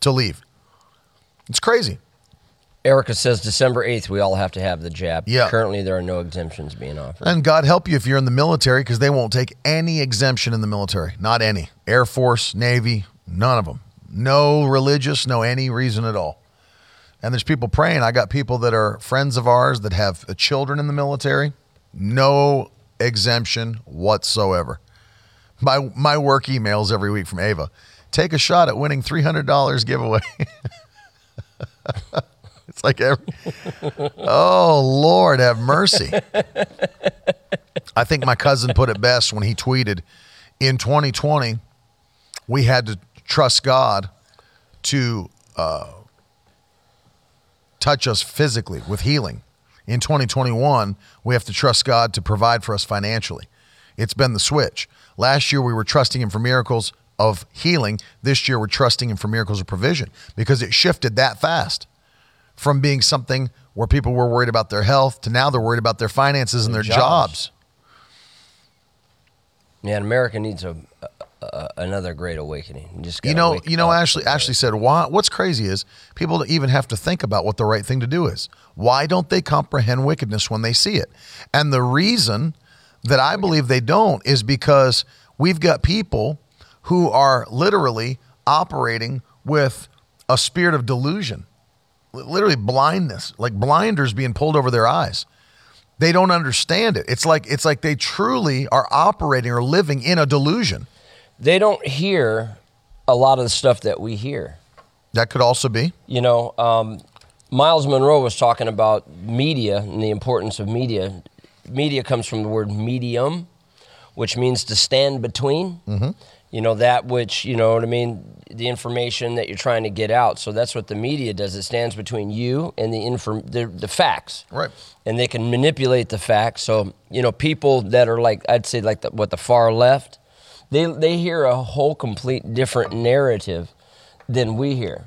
to leave. It's crazy. Erica says December 8th, we all have to have the jab. Yeah. Currently, there are no exemptions being offered. And God help you if you're in the military because they won't take any exemption in the military. Not any. Air Force, Navy, none of them. No religious, no any reason at all. And there's people praying. I got people that are friends of ours that have uh, children in the military. No exemption whatsoever. My my work emails every week from Ava. Take a shot at winning three hundred dollars giveaway. it's like every, oh Lord, have mercy. I think my cousin put it best when he tweeted in 2020, we had to trust God to uh, touch us physically with healing. In 2021, we have to trust God to provide for us financially. It's been the switch. Last year, we were trusting Him for miracles of healing. This year, we're trusting Him for miracles of provision because it shifted that fast from being something where people were worried about their health to now they're worried about their finances and their Their jobs. jobs. Man, America needs a, a, a another great awakening. Just You know, you know. Ashley, Ashley said, "Why? What's crazy is people even have to think about what the right thing to do is. Why don't they comprehend wickedness when they see it? And the reason that I believe they don't is because we've got people who are literally operating with a spirit of delusion, literally blindness, like blinders being pulled over their eyes. They don't understand it. It's like it's like they truly are operating or living in a delusion. They don't hear a lot of the stuff that we hear. That could also be. You know, um, Myles Munroe was talking about media and the importance of media. Media comes from the word medium, which means to stand between. Mm-hmm. You know, that which, you know what I mean, the information that you're trying to get out. So that's what the media does. It stands between you and the, inform- the, the facts. Right. And they can manipulate the facts. So, you know, people that are like, I'd say like the, what the far left, they, they hear a whole complete different narrative than we hear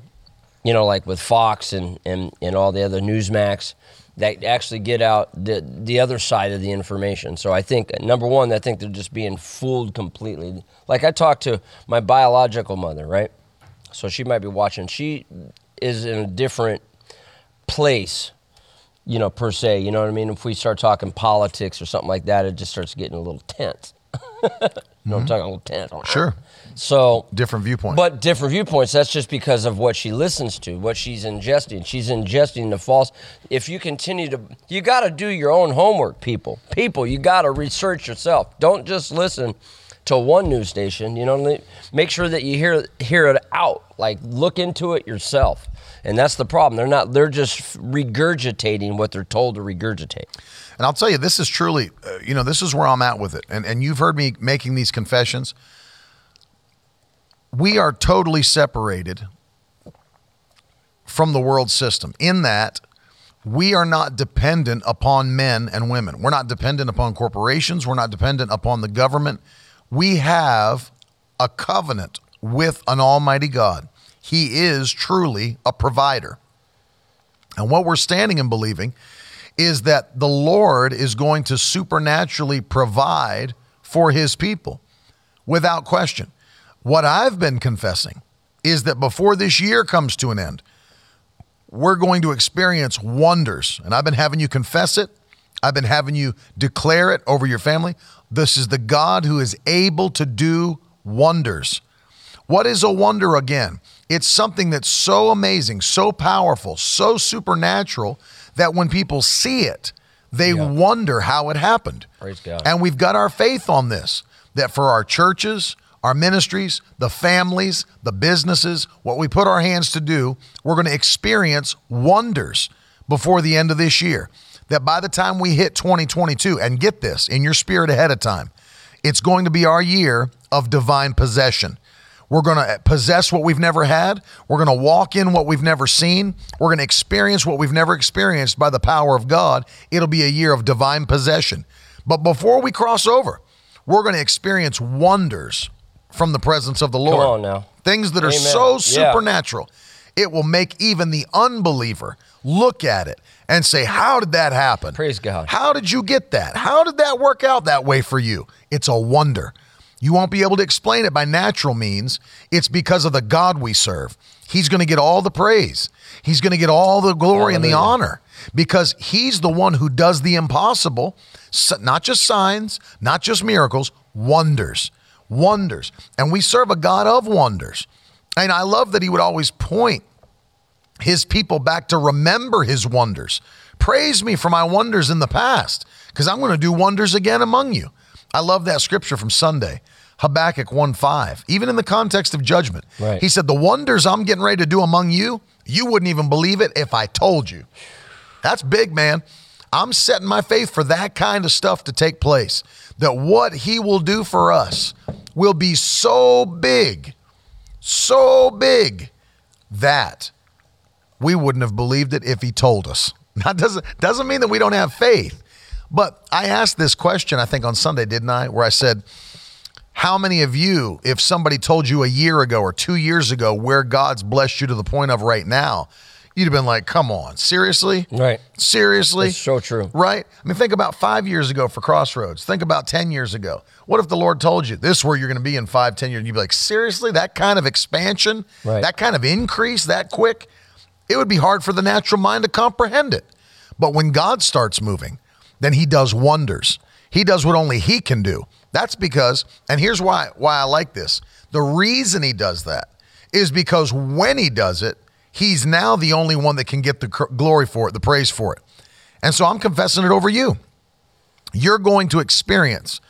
you know, like with Fox and, and, and all the other Newsmax that actually get out the, the other side of the information. So I think, number one, I think they're just being fooled completely. Like I talked to my biological mother, right? So she might be watching. She is in a different place, you know, per se. You know what I mean? If we start talking politics or something like that, it just starts getting a little tense. you know, I'm mm-hmm. talking a little tense. Sure. So Different viewpoints. but different viewpoints. That's just because of what she listens to, what she's ingesting. She's ingesting the false. If you continue to, you got to do your own homework, people. People, you got to research yourself. Don't just listen to one news station. You know, make sure that you hear hear it out. Like look into it yourself. And that's the problem. They're not. They're just regurgitating what they're told to regurgitate. And I'll tell you, this is truly, uh, you know, this is where I'm at with it. And and you've heard me making these confessions. We are totally separated from the world system in that we are not dependent upon men and women. We're not dependent upon corporations. We're not dependent upon the government. We have a covenant with an almighty God. He is truly a provider. And what we're standing and believing is that the Lord is going to supernaturally provide for his people without question. What I've been confessing is that before this year comes to an end, we're going to experience wonders. And I've been having you confess it, I've been having you declare it over your family. This is the God who is able to do wonders. What is a wonder again? It's something that's so amazing, so powerful, so supernatural that when people see it, they wonder how it happened. Praise God. And we've got our faith on this that for our churches, our ministries, the families, the businesses, what we put our hands to do, we're going to experience wonders before the end of this year. That by the time we hit 2022, and get this in your spirit ahead of time, it's going to be our year of divine possession. We're going to possess what we've never had. We're going to walk in what we've never seen. We're going to experience what we've never experienced by the power of God. It'll be a year of divine possession. But before we cross over, we're going to experience wonders from the presence of the Lord. on now. Things that are Amen. so Yeah. supernatural. It will make even the unbeliever look at it and say, How did that happen? Praise God. How did you get that? How did that work out that way for you? It's a wonder. You won't be able to explain it by natural means. It's because of the God we serve. He's going to get all the praise. He's going to get all the glory and the honor because he's the one who does the impossible, not just signs, not just miracles, wonders. Wonders. And we serve a God of wonders. And I love that he would always point his people back to remember his wonders. Praise me for my wonders in the past, because I'm going to do wonders again among you. I love that scripture from Sunday, Habakkuk 1 5. Even in the context of judgment, Right. he said, The wonders I'm getting ready to do among you, you wouldn't even believe it if I told you. That's big, man. I'm setting my faith for that kind of stuff to take place. That what he will do for us will be so big, so big that we wouldn't have believed it if he told us. That doesn't doesn't mean that we don't have faith. But I asked this question, I think on Sunday, didn't I? Where I said, How many of you, if somebody told you a year ago or two years ago where God's blessed you to the point of right now, you'd have been like, Come on, seriously? Right. Seriously? That's so true. Right? I mean, think about five years ago for Crossroads. Think about 10 years ago. What if the Lord told you this is where you're going to be in five, 10 years? And you'd be like, seriously? That kind of expansion? Right. That kind of increase that quick? It would be hard for the natural mind to comprehend it. But when God starts moving, then he does wonders. He does what only he can do. That's because, and here's why why I like this. The reason he does that is because when he does it, he's now the only one that can get the glory for it, the praise for it. And so I'm confessing it over you. You're going to experience.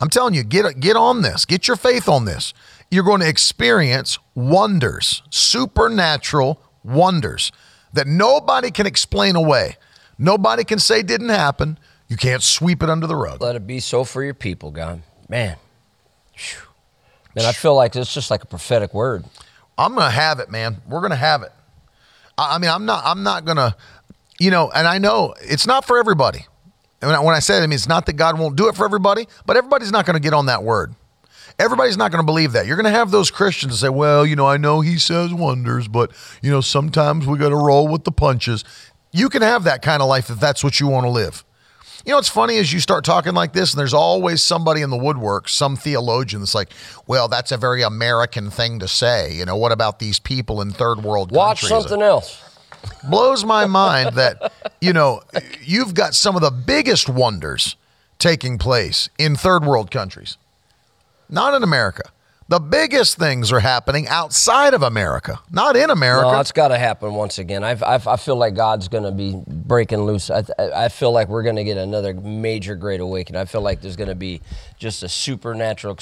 I'm telling you, get get on this. Get your faith on this. You're going to experience wonders, supernatural wonders that nobody can explain away. Nobody can say didn't happen. You can't sweep it under the rug. Let it be so for your people, God. Man. Man, I feel like it's just like a prophetic word. I'm gonna have it, man. We're gonna have it. I, mean, I'm not. I'm not gonna. You know, and I know it's not for everybody. And when I, when I say it, I mean it's not that God won't do it for everybody, but everybody's not going to get on that word. Everybody's not going to believe that. You're going to have those Christians say, "Well, you know, I know He says wonders, but you know, sometimes we got to roll with the punches." You can have that kind of life if that's what you want to live. You know what's funny is you start talking like this, and there's always somebody in the woodwork, some theologian that's like, well, that's a very American thing to say. You know, what about these people in third world Watch countries? something else. Blows my mind that, you know, you've got some of the biggest wonders taking place in third world countries, not in America. The biggest things are happening outside of America, not in America. No, it's got to happen once again. I've, I've, I feel like God's going to be breaking loose. I, I feel like we're going to get another major great awakening. I feel like there's going to be just a supernatural.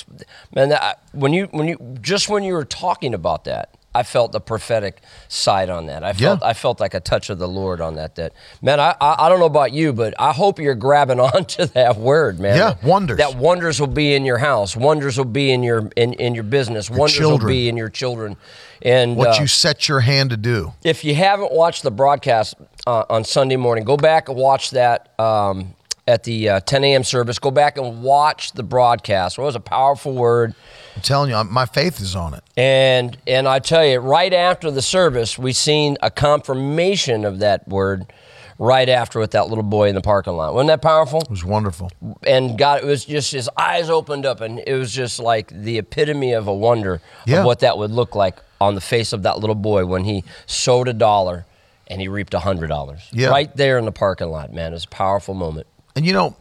Man, when you when you just when you were talking about that, I felt the prophetic side on that. I felt Yeah. I felt like a touch of the Lord on that. That man, I, I I don't know about you, but I hope you're grabbing onto that word, man. Yeah, wonders. That wonders will be in your house. Wonders will be in your in, in your business. wonders children. will be in your children. And what uh, you set your hand to do. if you haven't watched the broadcast uh, on Sunday morning, go back and watch that um, at the uh, 10 a.m. service. Go back and watch the broadcast. It was a powerful word. I'm telling you, I'm- my faith is on it. And and I tell you, right after the service, we seen a confirmation of that word right after with that little boy in the parking lot. Wasn't that powerful? It was wonderful. And God, it was just his eyes opened up, and it was just like the epitome of a wonder Yeah. of what that would look like on the face of that little boy when he sowed a dollar and he reaped a hundred dollars. Yeah. Right there in the parking lot, man. It was a powerful moment. And you know,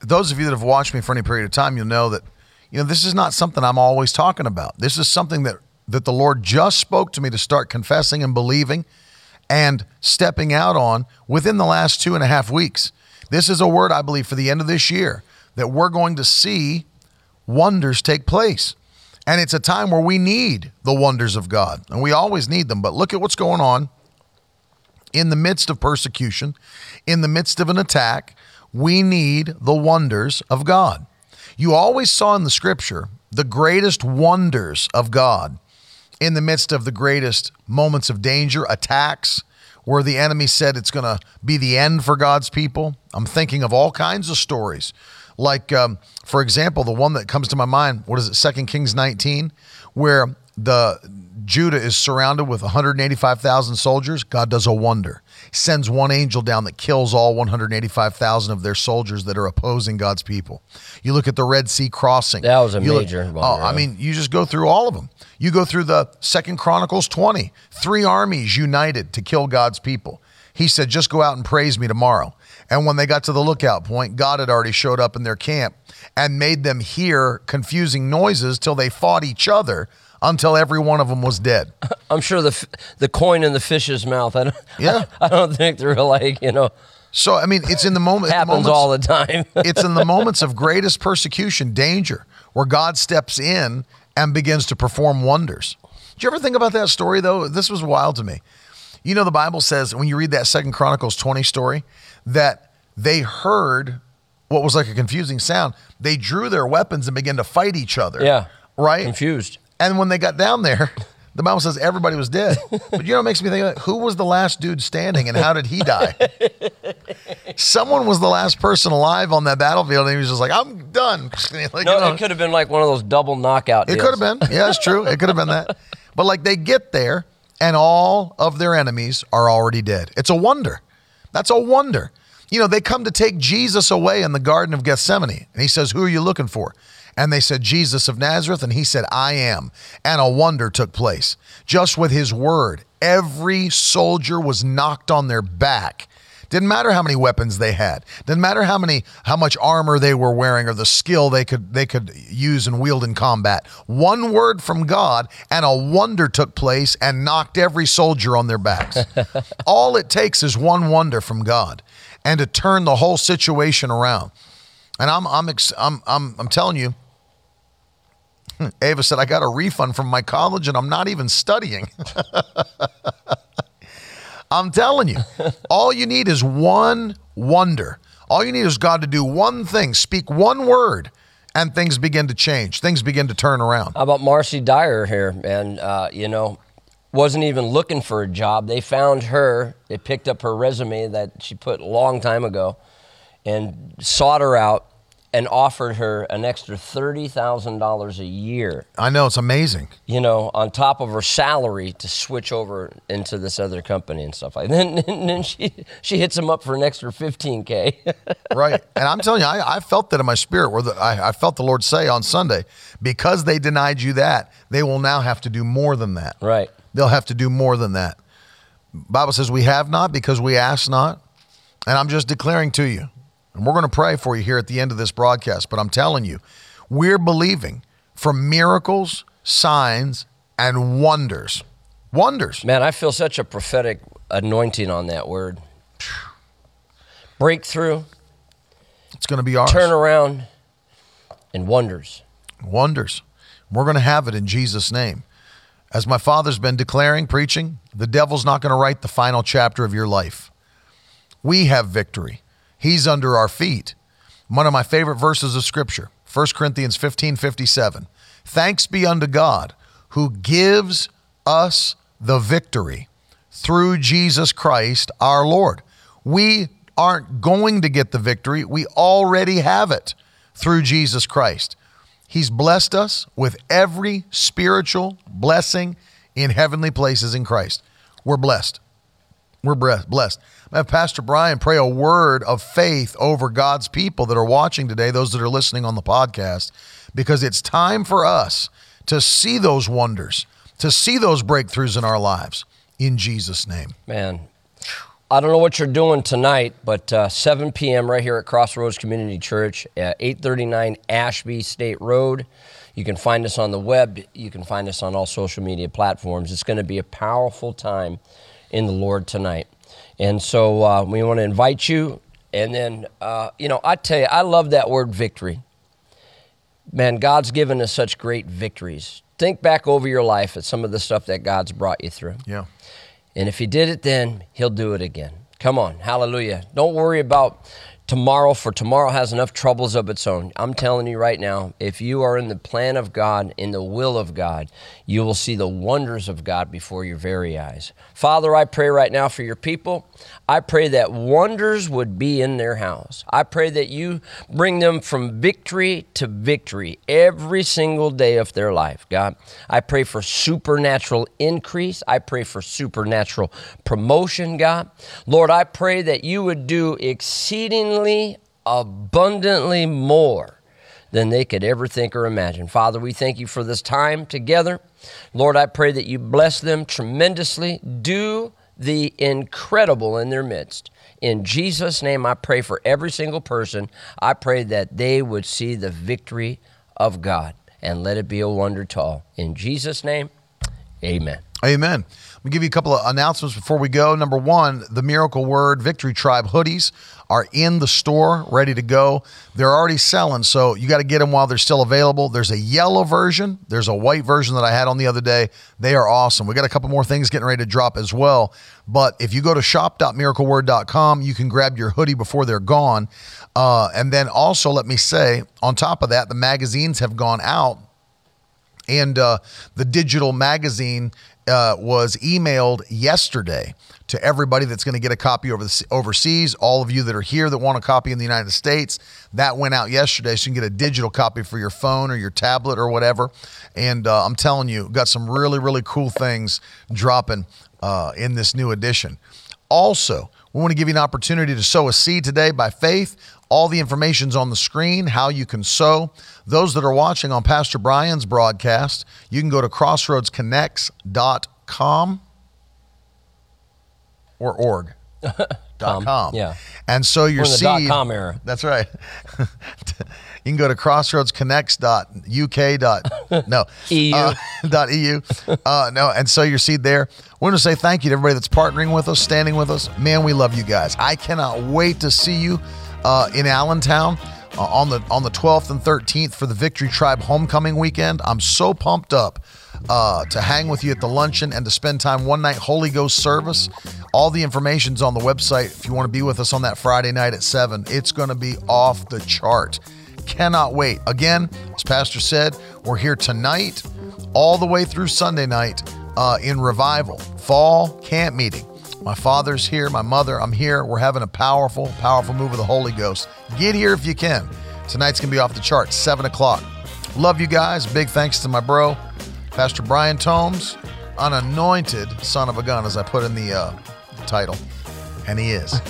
those of you that have watched me for any period of time, you'll know that, you know, this is not something I'm always talking about. This is something that that the Lord just spoke to me to start confessing and believing and stepping out on within the last two and a half weeks. This is a word I believe for the end of this year that we're going to see wonders take place. And it's a time where we need the wonders of God, and we always need them. But look at what's going on in the midst of persecution, in the midst of an attack. We need the wonders of God. You always saw in the scripture the greatest wonders of God in the midst of the greatest moments of danger, attacks, where the enemy said it's going to be the end for God's people. I'm thinking of all kinds of stories. Like, um, for example, the one that comes to my mind, what is it, Second Kings 19, where the Judah is surrounded with 185,000 soldiers. God does a wonder. Sends one angel down that kills all 185,000 of their soldiers that are opposing God's people. You look at the Red Sea crossing. That was a You look- major oh, I mean, you just go through all of them. You go through the Second Chronicles 20, three armies united to kill God's people. He said, just go out and praise me tomorrow. And when they got to the lookout point, God had already showed up in their camp and made them hear confusing noises till they fought each other until every one of them was dead. I'm sure the the coin in the fish's mouth. I don't, Yeah. I, don't think they're like you know So, I mean, it's in the moment. happens moments- all the time. it's in the moments of greatest persecution, danger, where God steps in and begins to perform wonders. Did you ever think about that story though? This was wild to me. You know, the Bible says when you read that Second Chronicles 20 story, that they heard what was like a confusing sound. They drew their weapons and began to fight each other. yeah, Right? confused. And when they got down there, the Bible says everybody was dead. But you know what makes me think of that? Who was the last dude standing and how did he die? Someone was the last person alive on that battlefield and he was just like, I'm done. Like, No, you know, it could have been like one of those double knockout. it deals. could have been. Yeah, it's true. It could have been that. But like they get there and all of their enemies are already dead. It's a wonder. That's a wonder. You know, they come to take Jesus away in the Garden of Gethsemane. And he says, Who are you looking for? And they said, Jesus of Nazareth. And he said, I am. And a wonder took place. Just with his word, every soldier was knocked on their back. Didn't matter how many weapons they had. Didn't matter how many how much armor they were wearing or the skill they could they could use and wield in combat. One word from God and a wonder took place and knocked every soldier on their backs. All it takes is one wonder from God and to turn the whole situation around. And I'm I'm ex- I'm I'm, I'm telling you Ava said I got a refund from my college and I'm not even studying. I'm telling you, all you need is one wonder. All you need is God to do one thing, speak one word, and things begin to change. Things begin to turn around. How about Marcy Dyer here? And uh, you know, wasn't even looking for a job. They found her. They picked up her resume that she put a long time ago, and sought her out and offered her an extra thirty thousand dollars a year. I know it's amazing. You know, on top of her salary to switch over into this other company and stuff like that. And then, and then she she hits him up for an extra fifteen k. right. And I'm telling you, I, I felt that in my spirit where the, I, I felt the Lord say on Sunday, because they denied you that, they will now have to do more than that. right. They'll have to do more than that. Bible says we have not because we ask not. And I'm just declaring to you, and we're going to pray for you here at the end of this broadcast, but I'm telling you, we're believing for miracles, signs, and wonders. Wonders. Man, I feel such a prophetic anointing on that word. Breakthrough, It's going to be ours. turn around, and wonders. Wonders. We're going to have it in Jesus' name. As my father's been declaring, preaching, the devil's not going to write the final chapter of your life. We have victory. He's under our feet. One of my favorite verses of scripture, 1 Corinthians 15 57. Thanks be unto God who gives us the victory through Jesus Christ our Lord. We aren't going to get the victory, we already have it through Jesus Christ. He's blessed us with every spiritual blessing in heavenly places in Christ. We're blessed. We're blessed. Have Pastor Brian pray a word of faith over God's people that are watching today, those that are listening on the podcast, because it's time for us to see those wonders, to see those breakthroughs in our lives in Jesus' name. Man, I don't know what you're doing tonight, but uh, 7 p.m. right here at Crossroads Community Church at 839 Ashby State Road. You can find us on the web. You can find us on all social media platforms. It's going to be a powerful time in the Lord tonight. And so uh, we want to invite you. And then, uh, you know, I tell you, I love that word victory. Man, God's given us such great victories. Think back over your life at some of the stuff that God's brought you through. Yeah. And if He did it then, He'll do it again. Come on, hallelujah. Don't worry about tomorrow, for tomorrow has enough troubles of its own. I'm telling you right now, if you are in the plan of God, in the will of God, you will see the wonders of God before your very eyes. Father, I pray right now for your people. I pray that wonders would be in their house. I pray that you bring them from victory to victory every single day of their life, God. I pray for supernatural increase. I pray for supernatural promotion, God. Lord, I pray that you would do exceedingly abundantly more than they could ever think or imagine. Father, we thank you for this time together. Lord, I pray that you bless them tremendously. Do the incredible in their midst. In Jesus' name, I pray for every single person. I pray that they would see the victory of God and let it be a wonder to all. In Jesus' name, amen. Amen. Let me give you a couple of announcements before we go. Number one, the Miracle Word Victory Tribe hoodies are in the store, ready to go. They're already selling, so you got to get them while they're still available. There's a yellow version, there's a white version that I had on the other day. They are awesome. We got a couple more things getting ready to drop as well. But if you go to shop.miracleword.com, you can grab your hoodie before they're gone. Uh, and then also, let me say, on top of that, the magazines have gone out and uh, the digital magazine uh, was emailed yesterday to everybody that's going to get a copy over the, overseas. All of you that are here that want a copy in the United States, that went out yesterday, so you can get a digital copy for your phone or your tablet or whatever. And uh, I'm telling you, got some really really cool things dropping uh, in this new edition. Also, we want to give you an opportunity to sow a seed today by faith. All the information's on the screen, how you can sow. Those that are watching on Pastor Brian's broadcast, you can go to crossroadsconnects.com or org. dot com. yeah. And so your We're seed. dot com era. That's right. you can go to crossroadsconnects.uk. Dot, no. EU. Uh, dot EU. Uh, no, and sow your seed there. We want to say thank you to everybody that's partnering with us, standing with us. Man, we love you guys. I cannot wait to see you uh, in Allentown. Uh, on the on the 12th and 13th for the Victory Tribe homecoming weekend. I'm so pumped up uh, to hang with you at the luncheon and to spend time one night Holy Ghost service. All the information's on the website if you want to be with us on that Friday night at 7. It's going to be off the chart. Cannot wait. Again, as Pastor said, we're here tonight all the way through Sunday night uh, in revival, fall camp meeting. My father's here, my mother, I'm here. We're having a powerful, powerful move of the Holy Ghost. Get here if you can. Tonight's gonna be off the charts, 7 o'clock. Love you guys. Big thanks to my bro, Pastor Brian Tomes, an anointed son of a gun, as I put in the uh, title. And he is.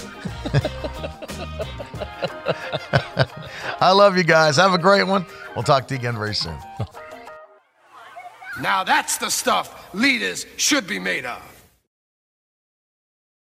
I love you guys. Have a great one. We'll talk to you again very soon. Now that's the stuff leaders should be made of.